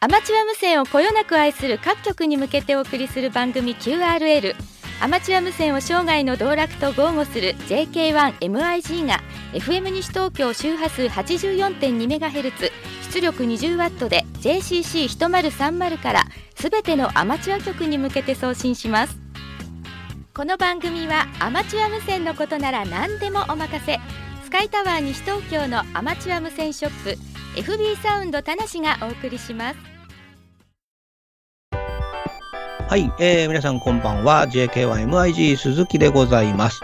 アマチュア無線をこよなく愛する各局に向けてお送りする番組 QRL アマチュア無線を生涯の道楽と豪語する JK1MIG が FM 西東京周波数 84.2MHz 出力 20W で JCC1030 からすべてのアマチュア局に向けて送信します。この番組はアマチュア無線のことなら何でもお任せ。スカイタワー西東京のアマチュア無線ショップ FB サウンド田無がお送りします。はい、えー、皆さんこんばんは。JK1MIG 鈴木でございます、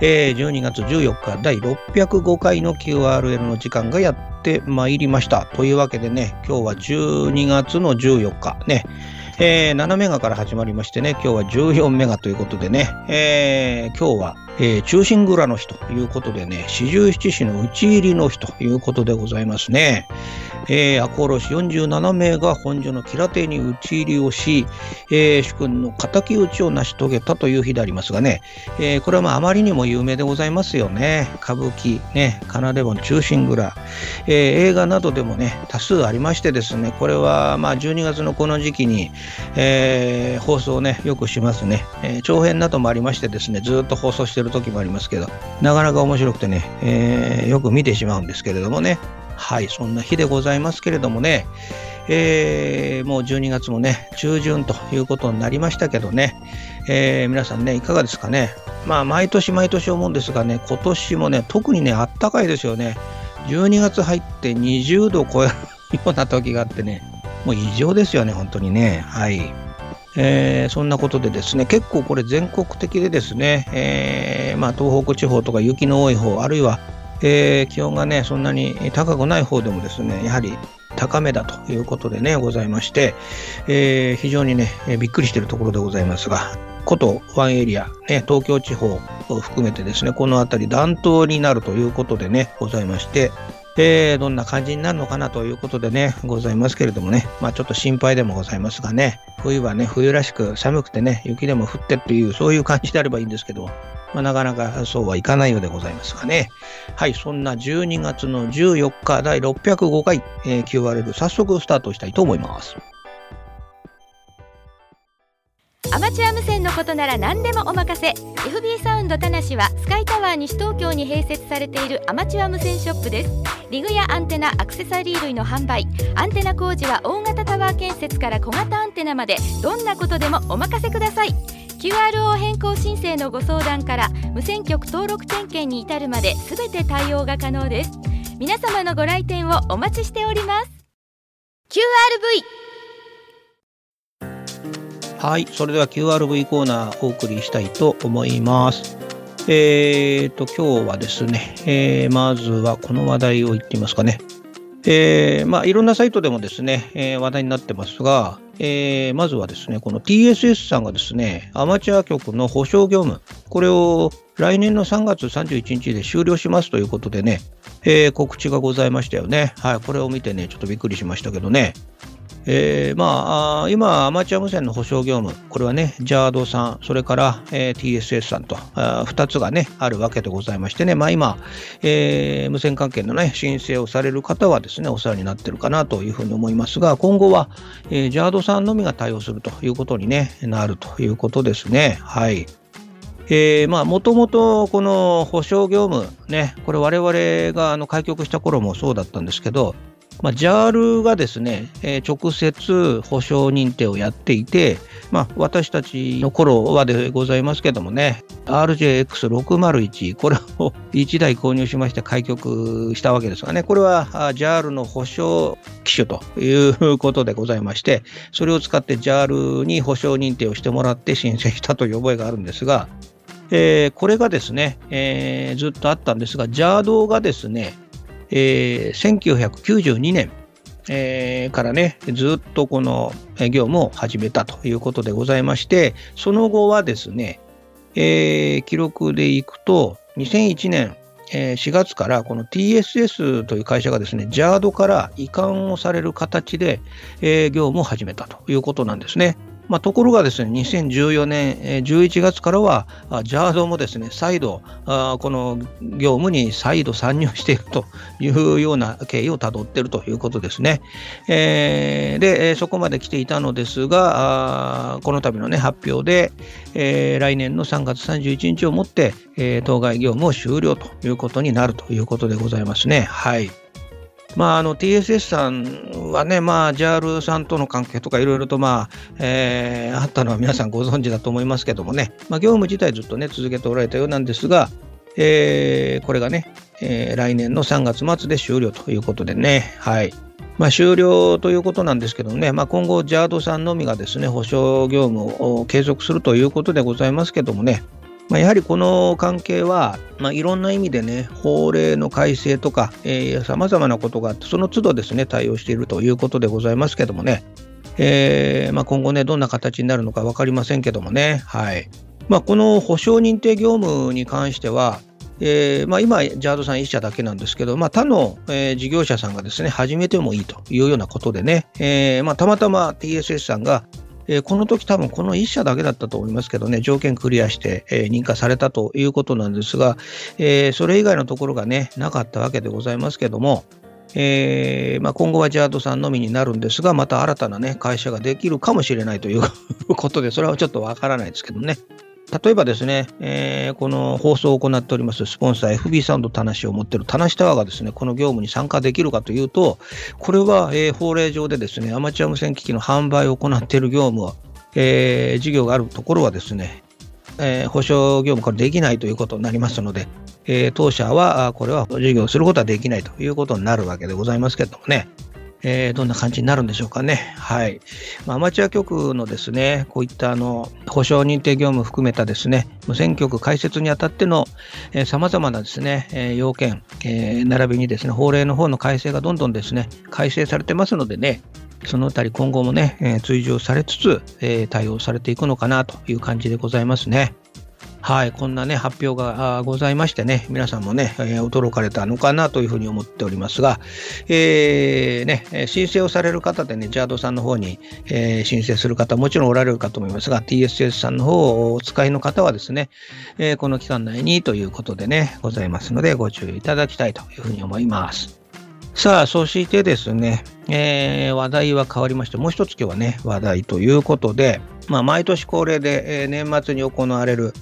えー、12月14日第605回の QRL の時間がやってまいりました。というわけでね今日は12月の14日。ね。えー、7メガから始まりましてね、今日は14メガということでね、えー、今日は、えー、中心蔵の日ということでね、四十七士の打ち入りの日ということでございますね。えー、赤穂市47名が本所の吉良邸に討ち入りをし、えー、主君の敵討ちを成し遂げたという日でありますがね、えー、これはまああまりにも有名でございますよね。歌舞伎、ね、奏で本中心蔵、えー、映画などでもね、多数ありましてですね、これはまあ12月のこの時期に、えー、放送ね、よくしますね、えー。長編などもありましてですね、ずっと放送してる時もありますけど、なかなか面白くてね、えー、よく見てしまうんですけれどもね、はい、そんな日でございますけれどもね、えー、もう12月もね、中旬ということになりましたけどね、えー、皆さんね、いかがですかね。まあ、毎年毎年思うんですがね、今年もね、特にね、あったかいですよね。12月入って20度を超えるような時があってね、もう異常ですよね、本当にね。はい。えー、そんなことでですね、結構これ全国的でですね、えー、まあ、東北地方とか雪の多い方、あるいはえー、気温がね、そんなに高くない方でもですね、やはり高めだということでね、ございまして、え、非常にね、びっくりしているところでございますが、ことワンエリア、ね、東京地方を含めてですね、この辺り暖冬になるということでね、ございまして、えー、どんな感じになるのかなということでね、ございますけれどもね、まあちょっと心配でもございますがね、冬はね、冬らしく寒くてね、雪でも降ってっていう、そういう感じであればいいんですけど、まあ、なかなかそうはいかないようでございますがね。はい、そんな12月の14日第605回、えー、QRL 早速スタートしたいと思います。マチュア無線のことなら何でもお任せ。FB サウンド田無はスカイタワー西東京に併設されているアマチュア無線ショップです。リグやアンテナアクセサリー類の販売。アンテナ工事は大型タワー建設から小型アンテナまで。どんなことでもお任せください。QRO 変更申請のご相談から無線局登録点検に至るまで全て対応が可能です。皆様のご来店をお待ちしております。QRV はいそれでは QRV コーナーお送りしたいと思いますえーと今日はですね、えー、まずはこの話題を言ってみますかねえー、まあ、いろんなサイトでもですね、えー、話題になってますが、えー、まずはですね、この TSS さんがですね、アマチュア局の保証業務、これを来年の3月31日で終了しますということでね、えー、告知がございましたよね。はい、これを見てね、ちょっとびっくりしましたけどね。えー、まあ、今、アマチュア無線の保証業務、これはね、JARD さん、それから、えー、TSS さんとあ、2つがね、あるわけでございましてね、まあ今、えー、無線関係のね、申請をされる方はですね、お世話になってるかなというふうに思いますが、今後は、えー、JARD さんのみが対応するということに、ね、なるということですね。はい。えー、まあ、もともとこの保証業務、ね、これ我々があの開局した頃もそうだったんですけど、まあ、JAL がですね、えー、直接保証認定をやっていて、まあ、私たちの頃はでございますけどもね、RJX601、これを1台購入しまして開局したわけですがね、これは JAL の保証機種ということでございまして、それを使って JAL に保証認定をしてもらって申請したという覚えがあるんですが、えー、これがですね、えー、ずっとあったんですが、JAD がですね、えー、1992年、えー、からね、ずっとこの業務を始めたということでございまして、その後はですね、えー、記録でいくと、2001年、えー、4月からこの TSS という会社がですね、JARD から移管をされる形で、えー、業務を始めたということなんですね。まあ、ところがですね、2014年11月からは、JAD もですね、再度、この業務に再度参入しているというような経緯をたどっているということですね。えー、で、そこまで来ていたのですが、この度の、ね、発表で、えー、来年の3月31日をもって、えー、当該業務を終了ということになるということでございますね。はい。まあ、あの TSS さんはね、まあ、JAL さんとの関係とかいろいろと、まあえー、あったのは皆さんご存知だと思いますけどもね、まあ、業務自体ずっとね、続けておられたようなんですが、えー、これがね、えー、来年の3月末で終了ということでね、はい。まあ、終了ということなんですけどね、まあ、今後、JAD さんのみがですね、保証業務を継続するということでございますけどもね、まあ、やはりこの関係は、まあ、いろんな意味でね、法令の改正とか、さまざまなことがあって、その都度ですね、対応しているということでございますけどもね、えー、まあ、今後ね、どんな形になるのか分かりませんけどもね、はい。まあ、この保証認定業務に関しては、えーまあ、今、ジャードさん1社だけなんですけど、まあ、他の、えー、事業者さんがですね、始めてもいいというようなことでね、えーまあ、たまたま TSS さんが、えー、この時多分この1社だけだったと思いますけどね、条件クリアして、えー、認可されたということなんですが、えー、それ以外のところがね、なかったわけでございますけども、えーまあ、今後はジャードさんのみになるんですが、また新たな、ね、会社ができるかもしれないということで、それはちょっとわからないですけどね。例えばですね、えー、この放送を行っておりますスポンサー FB サウンド田無を持っている田無タワーがですね、この業務に参加できるかというと、これは、えー、法令上でですね、アマチュア無線機器の販売を行っている業務は、えー、事業があるところはですね、えー、保証業務これできないということになりますので、えー、当社はこれは事業することはできないということになるわけでございますけどもね。えー、どんな感じになるんでしょうかね。はい。まあ、アマチュア局のですね、こういったあの保証認定業務含めたですね、無線局開設にあたってのさまざまなですね、えー、要件、えー、並びにですね、法令の方の改正がどんどんですね、改正されてますのでね、そのあたり今後もね、えー、追従されつつ、えー、対応されていくのかなという感じでございますね。はい、こんなね、発表がございましてね、皆さんもね、え、驚かれたのかなというふうに思っておりますが、えー、ね、申請をされる方でね、ジャードさんの方に、えー、申請する方、もちろんおられるかと思いますが、TSS さんの方をお使いの方はですね、え、この期間内にということでね、ございますので、ご注意いただきたいというふうに思います。さあ、そしてですね、えー、話題は変わりまして、もう一つ今日はね、話題ということで、まあ、毎年恒例で、えー、年末に行われる、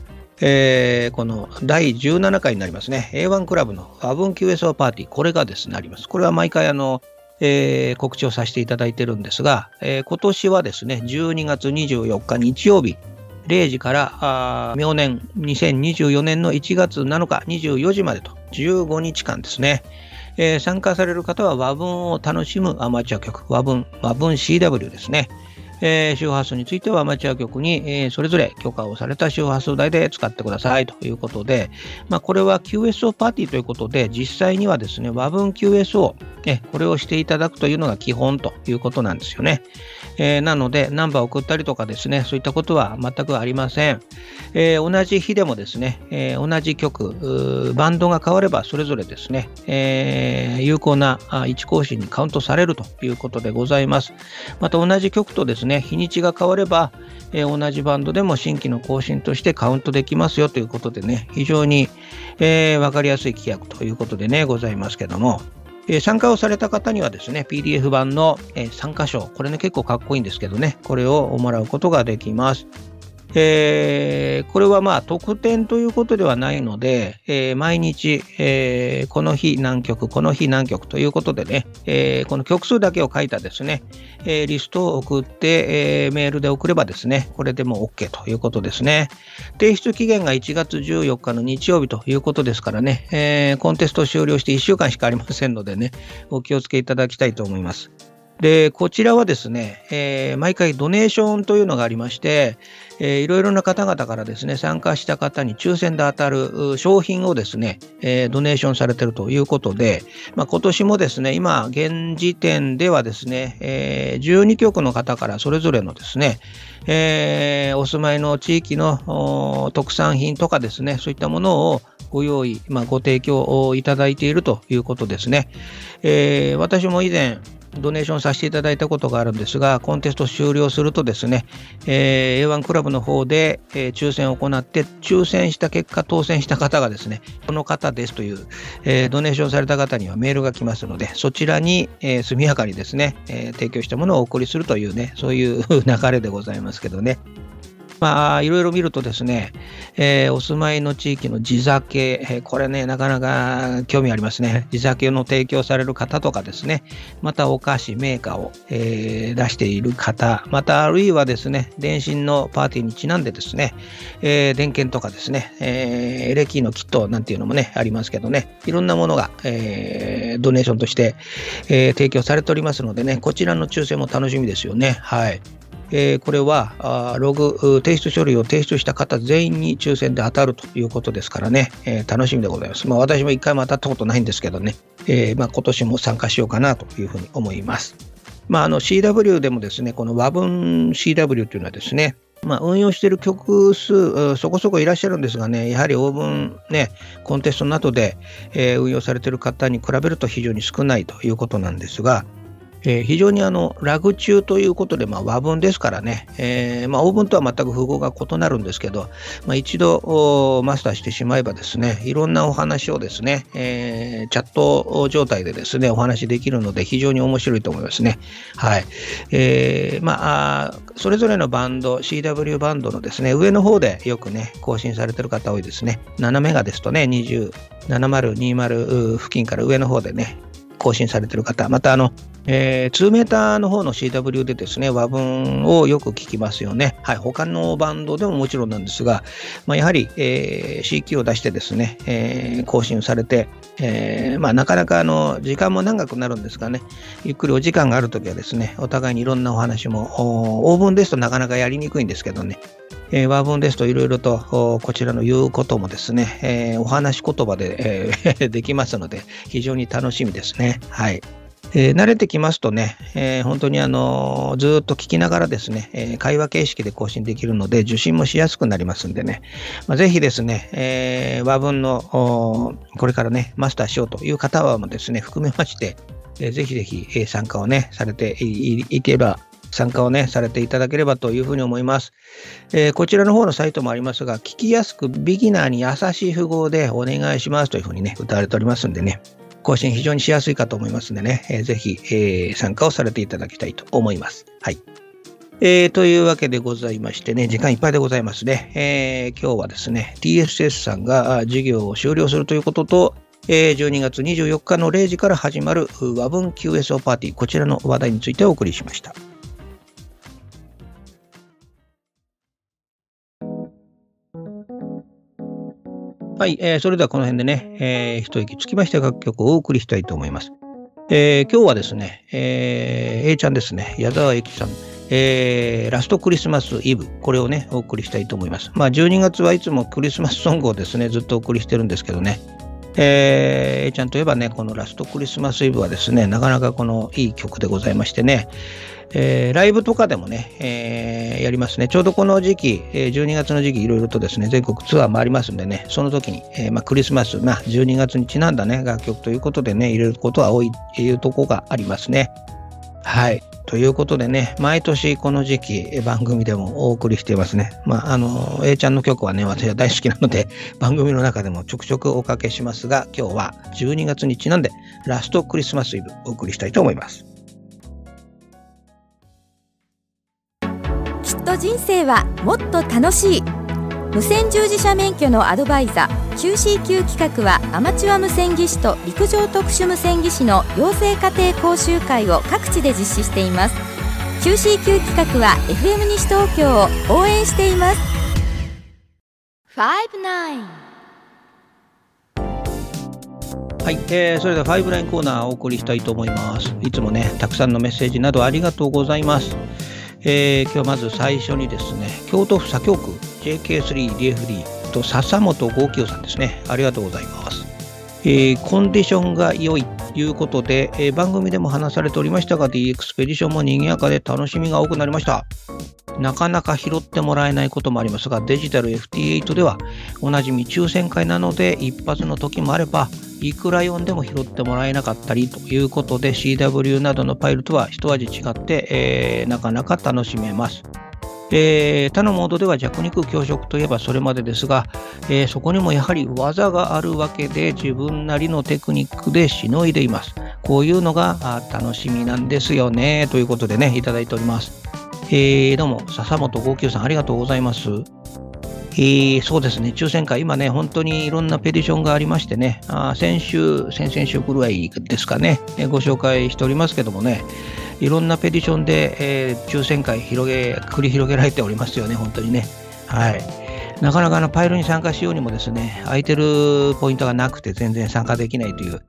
えー、この第17回になりますね、A1 クラブのアブン QSO パーティー、これがですね、あります。これは毎回あの、えー、告知をさせていただいてるんですが、えー、今年はですね、12月24日日曜日、0時から明年2024年の1月7日24時までと15日間ですね、えー、参加される方は和文を楽しむアマチュア局、和文、和文 CW ですね。えー、周波数についてはアマチュア局に、えー、それぞれ許可をされた周波数台で使ってくださいということで、まあ、これは QSO パーティーということで、実際にはですね、和文 QSO、えこれをしていただくというのが基本ということなんですよね。えー、なので、ナンバーを送ったりとかですね、そういったことは全くありません。えー、同じ日でもですね、えー、同じ曲、バンドが変わればそれぞれですね、え有効な位置更新にカウントされるということでございます。また同じ曲とですね、ね。日にちが変われば、え同じバンドでも新規の更新としてカウントできますよということでね、非常に、え分かりやすい規約ということでね、ございますけども、え参加をされた方にはですね、PDF 版の、え参加賞、これね結構かっこいいんですけどね、これをもらうことができます。えー、これはまあ特典ということではないので、えー、毎日、えー、この日何曲、この日何曲ということでね、えこの曲数だけを書いたですね、えリストを送って、えメールで送ればですね、これでも OK ということですね。提出期限が1月14日の日曜日ということですからね、えコンテスト終了して1週間しかありませんのでね、お気をつけいただきたいと思います。で、こちらはですね、えー、毎回ドネーションというのがありまして、えー、いろいろな方々からですね、参加した方に抽選で当たる商品をですね、えー、ドネーションされているということで、まあ、今年もですね、今、現時点ではですね、えー、12局の方からそれぞれのですね、えー、お住まいの地域の特産品とかですね、そういったものをご用意、まあ、ご提供をいただいているということですね。えー、私も以前、ドネーションさせていただいたことがあるんですが、コンテスト終了するとですね、えー、A1 クラブの方で、えー、抽選を行って、抽選した結果、当選した方がですね、この方ですという、えー、ドネーションされた方にはメールが来ますので、そちらに、えー、速やかにですね、え、提供したものをお送りするというね、そういう 流れでございますけどね。まあ、いろいろ見るとですね、えー、お住まいの地域の地酒、えー、これね、なかなか興味ありますね。地酒の提供される方とかですね、またお菓子、メーカーを、えー、出している方、またあるいはですね、電信のパーティーにちなんでですね、えー、電源とかですね、えー、エレキのキットなんていうのもね、ありますけどね、いろんなものが、えー、ドネーションとして、えー、提供されておりますのでね、こちらの抽選も楽しみですよね。はい。えー、これはあログ提出書類を提出した方全員に抽選で当たるということですからね、えー、楽しみでございます。まあ、私も一回も当たったことないんですけどね、えー、まあ、今年も参加しようかなというふうに思います。まあ、あの CW でもですね、この和文 CW というのはですね、まあ、運用している曲数、そこそこいらっしゃるんですがね、やはりオーブン、ね、コンテストなどで、えー、運用されている方に比べると非常に少ないということなんですが、えー、非常にあのラグ中ということで、まあ、和文ですからね、えーまあ、オーブンとは全く符号が異なるんですけど、まあ、一度マスターしてしまえばですね、いろんなお話をですね、えー、チャット状態でですね、お話できるので非常に面白いと思いますね。はい。えー、まあ、それぞれのバンド、CW バンドのですね、上の方でよくね、更新されてる方多いですね。7メガですとね、20、7020付近から上の方でね、更新されてる方、またあの、えー、2メーターの方の CW でですね、和文をよく聞きますよね。はい、他のバンドでももちろんなんですが、まあ、やはり、えー、C キーを出してですね、えー、更新されて、えー、まあ、なかなかあの時間も長くなるんですがね、ゆっくりお時間があるときはですね、お互いにいろんなお話も、オーブンですとなかなかやりにくいんですけどね、えー、和文ですといろいろとこちらの言うこともですね、えー、お話し言葉で、えー、できますので、非常に楽しみですね。はい。えー、慣れてきますとね、えー、本当にあのー、ずっと聞きながらですね、えー、会話形式で更新できるので、受信もしやすくなりますんでね、まあ、ぜひですね、え和文のこれからね、マスターしようという方はもですね、含めまして、えぜひぜひ、え参加をね、されていけば参加をね、されていただければというふうに思います。えー、こちらの方のサイトもありますが、聞きやすくビギナーに優しい符号でお願いしますというふうにね、歌われておりますんでね、更新非常にしやすいかと思いますんでね、えー、ぜひ、えー、参加をされていただきたいと思います。はい。えー、というわけでございましてね、時間いっぱいでございますね。えー、今日はですね、TSS さんが授業を終了するということと、え、12月24日の0時から始まる和文 QSO パーティー、こちらの話題についてお送りしました。はい、えー、それではこの辺でね、えー、一息つきまして楽曲をお送りしたいと思います。えー、今日はですね、えー、A ちゃんですね、矢沢永吉さん、えー、ラストクリスマスイブ、これをね、お送りしたいと思います。まあ、12月はいつもクリスマスソングをですね、ずっとお送りしてるんですけどね、えー、A ちゃんといえばね、このラストクリスマスイブはですね、なかなかこのいい曲でございましてね、えー、ライブとかでもね、えー、やりますね。ちょうどこの時期、えー、12月の時期、いろいろとですね、全国ツアー回りますんでね、その時に、えーまあ、クリスマス、まあ、12月にちなんだね、楽曲ということでね、入れることは多いっていうとこがありますね。はい。ということでね、毎年この時期、番組でもお送りしていますね。まあ、あの、A ちゃんの曲はね、私は大好きなので、番組の中でもちょくちょくおかけしますが、今日は12月にちなんで、ラストクリスマスイブお送りしたいと思います。きっと人生はもっと楽しい無線従事者免許のアドバイザー QCQ 企画はアマチュア無線技師と陸上特殊無線技師の養成家庭講習会を各地で実施しています QCQ 企画は FM 西東京を応援していますはい、えー、それではファイブラインコーナーをお送りしたいと思います。いつもね、たくさんのメッセージなどありがとうございます。えー、今日まず最初にですね、京都府左京区 JK3DFD と笹本豪清さんですね。ありがとうございます。えー、コンディションが良いいうことで、えー、番組でも話されておりましたが、D エクスペディションも賑やかで楽しみが多くなりました。なかなか拾ってもらえないこともありますが、デジタル FT8 ではおなじみ抽選会なので一発の時もあれば、いくら読んでも拾ってもらえなかったりということで CW などのパイルとは一味違って、えー、なかなか楽しめます。えー、他のモードでは弱肉強食といえばそれまでですが、えー、そこにもやはり技があるわけで自分なりのテクニックでしのいでいます。こういうのが楽しみなんですよね。ということでね、いただいております。えー、どうも、笹本号泣さんありがとうございます。えー、そうですね、抽選会、今ね、本当にいろんなペディションがありましてね、あ先週、先々週ぐらいですかね、えご紹介しておりますけどもね、いろんなペディションで、えー、抽選会広げ、繰り広げられておりますよね、本当にね。はい。なかなかのパイロに参加しようにもですね、空いてるポイントがなくて全然参加できないという、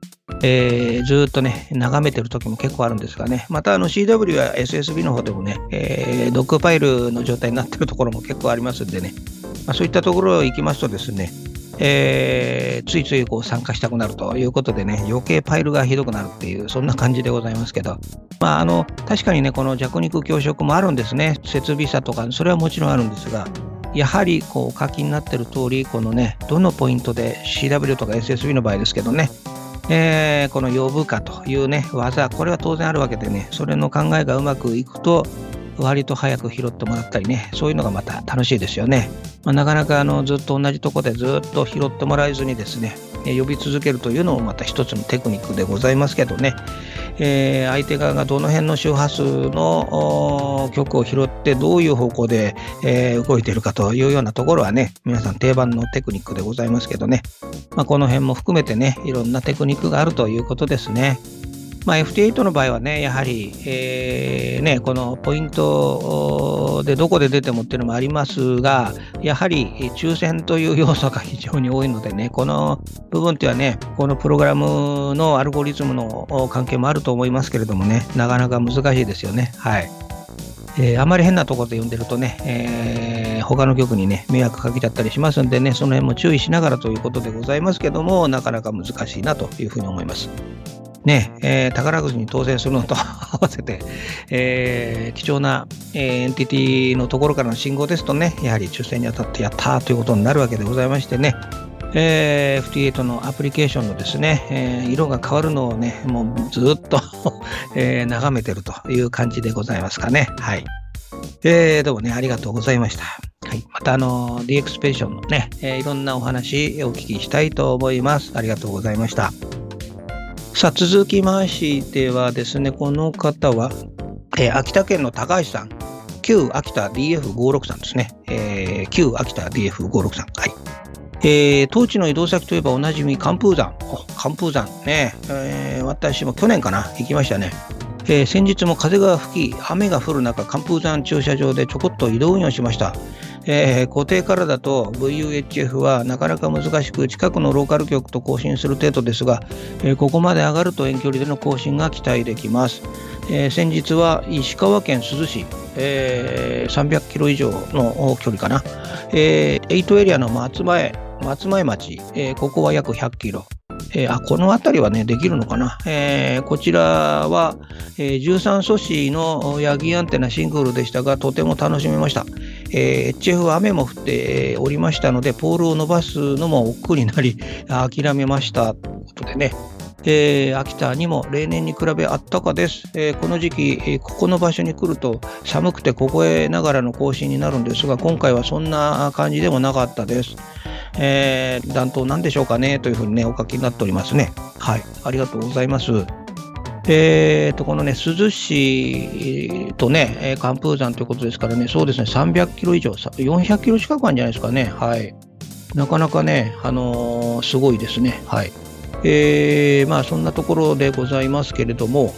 えー、ずっとね、眺めてる時も結構あるんですがね、またあの CW や SSB の方でもね、えー、ドッグパイルの状態になってるところも結構ありますんでね、まあ、そういったところ行きますとですね、えー、ついついこう参加したくなるということでね、余計パイルがひどくなるっていう、そんな感じでございますけど、まあ、あの確かにね、この弱肉強食もあるんですね、設備差とか、それはもちろんあるんですが、やはりこう書きになってる通り、このね、どのポイントで CW とか SSB の場合ですけどね、えー、この呼ぶかというね、技、これは当然あるわけでね、それの考えがうまくいくと、割と早く拾ってもらったりね、そういうのがまた楽しいですよね。まあ、なかなかあのずっと同じとこでずっと拾ってもらえずにですね、呼び続けるというのもまた一つのテクニックでございますけどね、えー、相手側がどの辺の周波数の曲を拾ってどういう方向で、えー、動いているかというようなところはね、皆さん定番のテクニックでございますけどね、まあ、この辺も含めてね、いろんなテクニックがあるということですね。まあ、FT8 の場合はね、やはり、えー、ね、このポイントでどこで出てもっていうのもありますが、やはり抽選という要素が非常に多いのでね、この部分っていうのはね、このプログラムのアルゴリズムの関係もあると思いますけれどもね、なかなか難しいですよね。はい。えー、あまり変なところで読んでるとね、えー、他の局にね、迷惑かけちゃったりしますんでね、その辺も注意しながらということでございますけども、なかなか難しいなというふうに思います。ね、えー、宝くじに当選するのと 合わせて、えー、貴重な、え、エンティティのところからの信号ですとね、やはり抽選に当たってやったということになるわけでございましてね、えー、FT8 のアプリケーションのですね、えー、色が変わるのをね、もうずっと えー、眺めてるという感じでございますかね。はい。えー、どうもね、ありがとうございました。はい。また、あの、D エクスペーションのね、え、いろんなお話お聞きしたいと思います。ありがとうございました。さあ、続きましてはですね、この方は、えー、秋田県の高橋さん、旧秋田 DF56 さんですね。えー、旧秋田 DF56 さん。はい。えー、当地の移動先といえばおなじみ寒風山。寒風山ね、えー、私も去年かな、行きましたね。えー、先日も風が吹き、雨が降る中、寒風山駐車場でちょこっと移動運用しました。えー、固定からだと VUHF はなかなか難しく近くのローカル局と更新する程度ですが、えー、ここまで上がると遠距離での更新が期待できます、えー、先日は石川県珠洲市、え300キロ以上の距離かな、え8エリアの松前松前町、えここは約100キロ。えー、あこの辺りはね、できるのかな？えー、こちらは、えー、13素子のヤギアンテナシングルでしたが、とても楽しめました。えー、HF は雨も降っておりましたので、ポールを伸ばすのも億劫になり、諦めました。ということでね、えー、秋田にも例年に比べあったかです、えー、この時期、えー、ここの場所に来ると寒くて凍えながらの更新になるんですが今回はそんな感じでもなかったです、えー、暖冬なんでしょうかねというふうにねお書きになっておりますねはいありがとうございますえーと、このね、珠洲市とね、寒風山ということですからね、そうですね、300キロ以上、400キロ近くあるんじゃないですかね。はい。なかなかね、あのー、すごいですね。はい。えー、まあそんなところでございますけれども、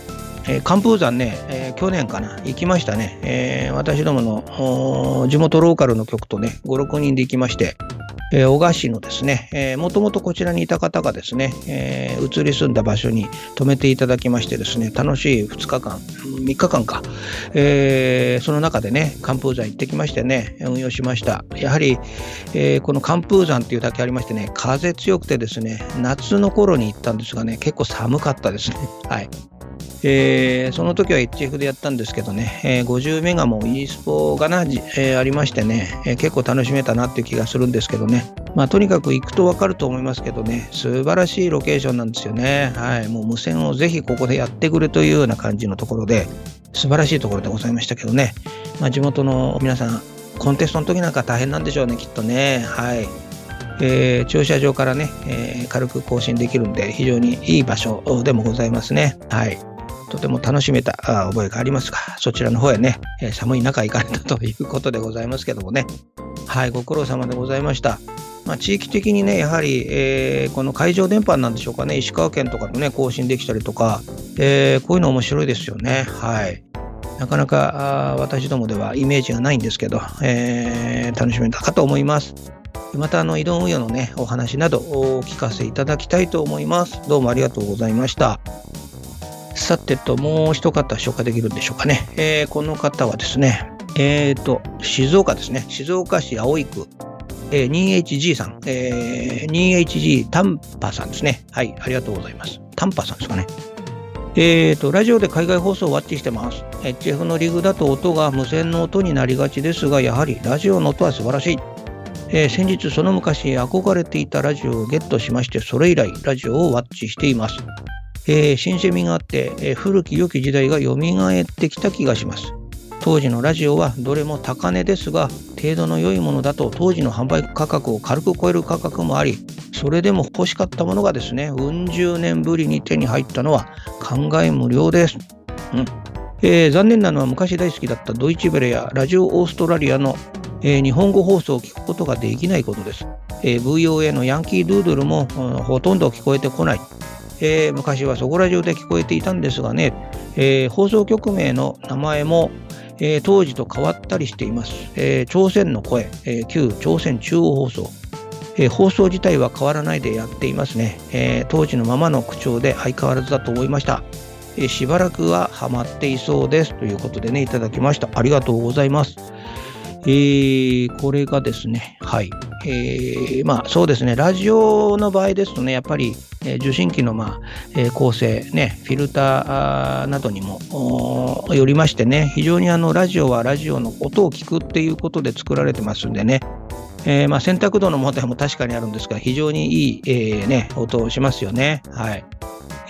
えー、寒風山ね、えー、去年かな、行きましたね。えー、私どもの地元ローカルの局とね、5、6人で行きまして、えー、小賀市のですね、えー、もともとこちらにいた方がですね、えー、移り住んだ場所に泊めていただきましてですね、楽しい2日間、3日間か、えー、その中でね、寒風山行ってきましてね、運用しました。やはり、えー、この寒風山っていうだけありましてね、風強くてですね、夏の頃に行ったんですがね、結構寒かったですね。はい。えー、その時は HF でやったんですけどね、えー、50メガも e スポがな、えー、ありましてね、え結構楽しめたなっていう気がするんですけどね。まあ、とにかく行くとわかると思いますけどね、素晴らしいロケーションなんですよね。はい。もう無線をぜひここでやってくれというような感じのところで、素晴らしいところでございましたけどね。まあ、地元の皆さん、コンテストの時なんか大変なんでしょうね、きっとね。はい。えー、駐車場からね、えー、軽く更新できるんで、非常にいい場所でもございますね。はい。とても楽しめた覚えがありますが、そちらの方へね、寒い中行かれたということでございますけどもね。はい、ご苦労様でございました。まあ、地域的にね、やはり、えー、この海上電波なんでしょうかね、石川県とかのね、更新できたりとか、えー、こういうの面白いですよね。はい。なかなか私どもではイメージがないんですけど、えー、楽しめたかと思います。またあの移動運用のね、お話などお聞かせいただきたいと思います。どうもありがとうございました。さてと、もう一方紹介できるんでしょうかね。えー、この方はですね、えっ、ー、と、静岡ですね。静岡市葵区、えー、2HG さん、えー、2HG タンパさんですね。はい、ありがとうございます。タンパさんですかね。えーと、ラジオで海外放送をワッチしてます。HF のリグだと音が無線の音になりがちですが、やはりラジオの音は素晴らしい。えー、先日その昔憧れていたラジオをゲットしまして、それ以来ラジオをワッチしています。えー、新鮮味があって、えー、古き良き時代が蘇ってきた気がします。当時のラジオはどれも高値ですが、程度の良いものだと当時の販売価格を軽く超える価格もあり、それでも欲しかったものがですね、うん十年ぶりに手に入ったのは考え無料です。うんえー、残念なのは昔大好きだったドイチベレやラジオオーストラリアの、えー、日本語放送を聞くことができないことです。えー、VOA のヤンキードゥードルも、うん、ほとんど聞こえてこない。えー、昔はそこら中で聞こえていたんですがね、えー、放送局名の名前も、えー、当時と変わったりしています。え朝鮮の声、え旧朝鮮中央放送、え放送自体は変わらないでやっていますね、え当時のままの口調で相変わらずだと思いました。えしばらくはハマっていそうですということでね、いただきました。ありがとうございます。えー、これがですね、はい。えー、まあそうですね、ラジオの場合ですとね、やっぱり、えー、受信機の、まあえー、構成、ね、フィルターなどにもよりましてね、非常にあのラジオはラジオの音を聞くっていうことで作られてますんでね、えー、まあ選択度の問題も確かにあるんですが、非常にいい、えーね、音をしますよね。はい。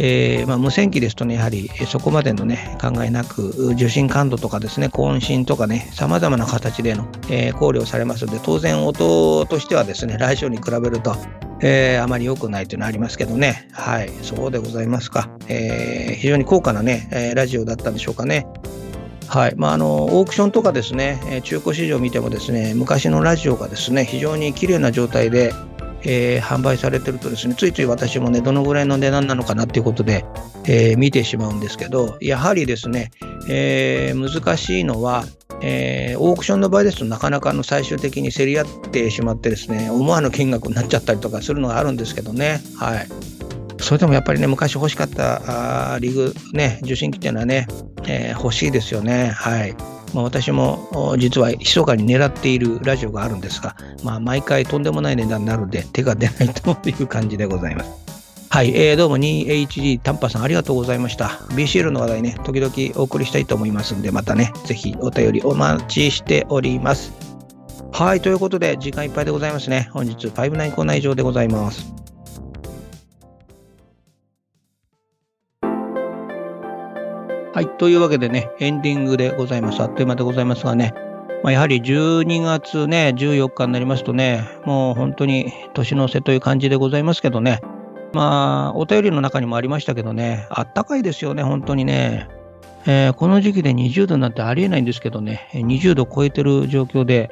えー、まあ、無線機ですとね、やはりそこまでのね、考えなく、受信感度とかですね、渾身とかね、様々な形での、えー、考慮されますので、当然音としてはですね、来週に比べると、えー、あまり良くないというのはありますけどね。はい、そうでございますか。え、非常に高価なね、え、ラジオだったんでしょうかね。はいまあ、あのオークションとかですね、中古市場を見てもですね、昔のラジオがですね、非常に綺麗な状態で、えー、販売されてるとですね、ついつい私もね、どのぐらいの値段なのかなっていうことで、えー、見てしまうんですけど、やはりですね、えー、難しいのは、えー、オークションの場合ですとなかなかの最終的に競り合ってしまってですね、思わぬ金額になっちゃったりとかするのがあるんですけどね。はい。それでもやっぱりね、昔欲しかったあリグ、ね、受信機っていうのはね、えー、欲しいですよね。はい。まあ、私も実は密かに狙っているラジオがあるんですが、まあ、毎回とんでもない値段になるので手が出ないという感じでございます。はい、えー、どうも 2HG タンパさんありがとうございました。BCL の話題ね、時々お送りしたいと思いますんで、またね、ぜひお便りお待ちしております。はい、ということで、時間いっぱいでございますね。本日、59コーナー以上でございます。はい。というわけでね、エンディングでございます。あっという間でございますがね、まあ、やはり12月ね、14日になりますとね、もう本当に年の瀬という感じでございますけどね、まあ、お便りの中にもありましたけどね、あったかいですよね、本当にね。えー、この時期で20度なんてありえないんですけどね、20度超えてる状況で、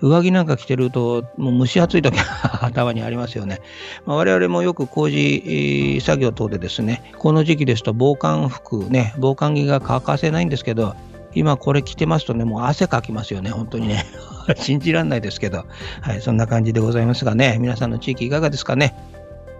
上着なんか着てると、もう蒸し暑い時が 頭にありますよね。まあ、我々もよく工事作業等でですね、この時期ですと防寒服ね、防寒着が欠かせないんですけど、今これ着てますとね、もう汗かきますよね、本当にね。信じられないですけど、はい、そんな感じでございますがね、皆さんの地域いかがですかね？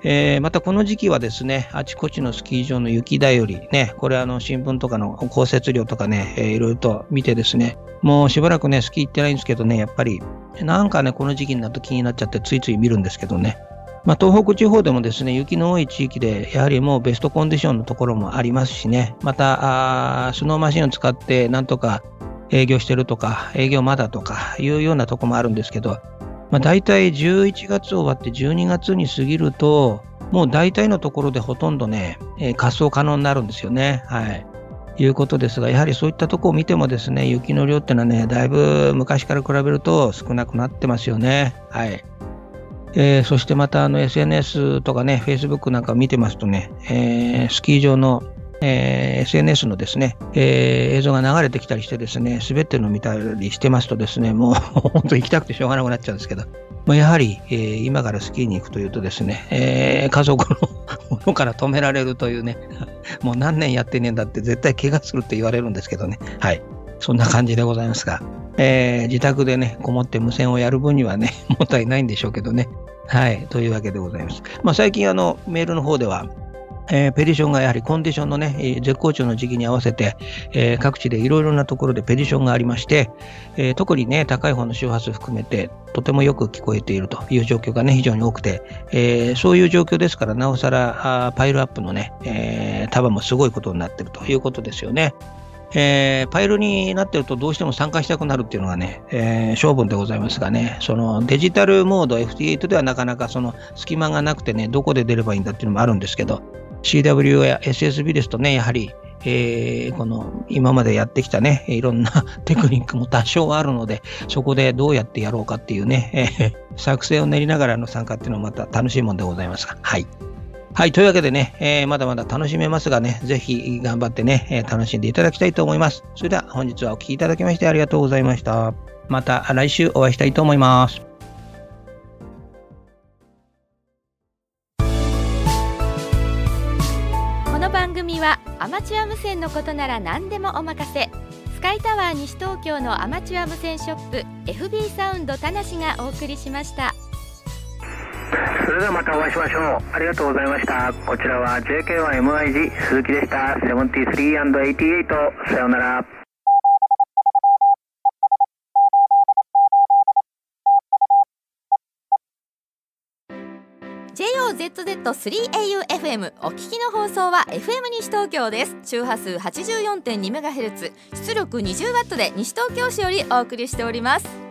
えー、またこの時期はですね、あちこちのスキー場の雪だより、ね、これあの新聞とかの降雪量とかね、えー、いろいろと見てですね、もうしばらくね、スキー行ってないんですけどね、やっぱり、なんかね、この時期になると気になっちゃってついつい見るんですけどね、まあ、東北地方でもですね雪の多い地域でやはりもうベストコンディションのところもありますしね。またあスノーマシンを使ってなんとか営業してるとか営業まだとかいうようなとこもあるんですけど、まあ、大体11月終わって12月に過ぎるともう大体のところでほとんどね、えー、滑走可能になるんですよね。はい。いうことですが、やはりそういったとこを見てもですね、雪の量ってのはね、だいぶ昔から比べると少なくなってますよね。はい。えー、そしてまたあの SNS とかね、Facebook なんか見てますとね、えー、スキー場の、えー、SNS のですね、え映像が流れてきたりしてですね、滑ってるのを見たりしてますとですね、もう 本当行きたくてしょうがなくなっちゃうんですけど、まあ、やはり、えー、今からスキーに行くというとですね、えー、家族のものから止められるというね、もう何年やってねえんだって絶対怪我するって言われるんですけどね。はい。そんな感じでございますが、えー、自宅でね、こもって無線をやる分にはね、もったいないんでしょうけどね。はい。というわけでございます。まあ、最近あの、メールの方では、えー、ペディションがやはりコンディションのねえ、絶好調の時期に合わせて、えー、各地でいろいろなところでペディションがありまして、え、特にね、高い方の周波数含めて、とてもよく聞こえているという状況がね、非常に多くて、えそういう状況ですから、なおさらパイルアップのね、え束もすごいことになっているということですよね。えー、パイルになってるとどうしても参加したくなるっていうのがね、えー、性分でございますがね、そのデジタルモード FT8 ではなかなかその隙間がなくてね、どこで出ればいいんだっていうのもあるんですけど、CW や SSB ですとね、やはり、えー、この今までやってきたね、いろんな テクニックも多少あるので、そこでどうやってやろうかっていうね、えー、作戦を練りながらの参加っていうのもまた楽しいもんでございますが、はい。はい。というわけでね、えー、まだまだ楽しめますがね、ぜひ頑張ってね、えー、楽しんでいただきたいと思います。それでは本日はお聴きいただきましてありがとうございました。また来週お会いしたいと思います。アマチュア無線のことなら何でもお任せ。スカイタワー西東京のアマチュア無線ショップ FB サウンドたなしがお送りしました。それではまたお会いしましょう。ありがとうございました。こちらは JK1MIG 鈴木でした。73&88 さようなら。JOZZ3AUFM お聞きの放送は FM 西東京です。周波数 84.2MHz 出力 20W で西東京市よりお送りしております。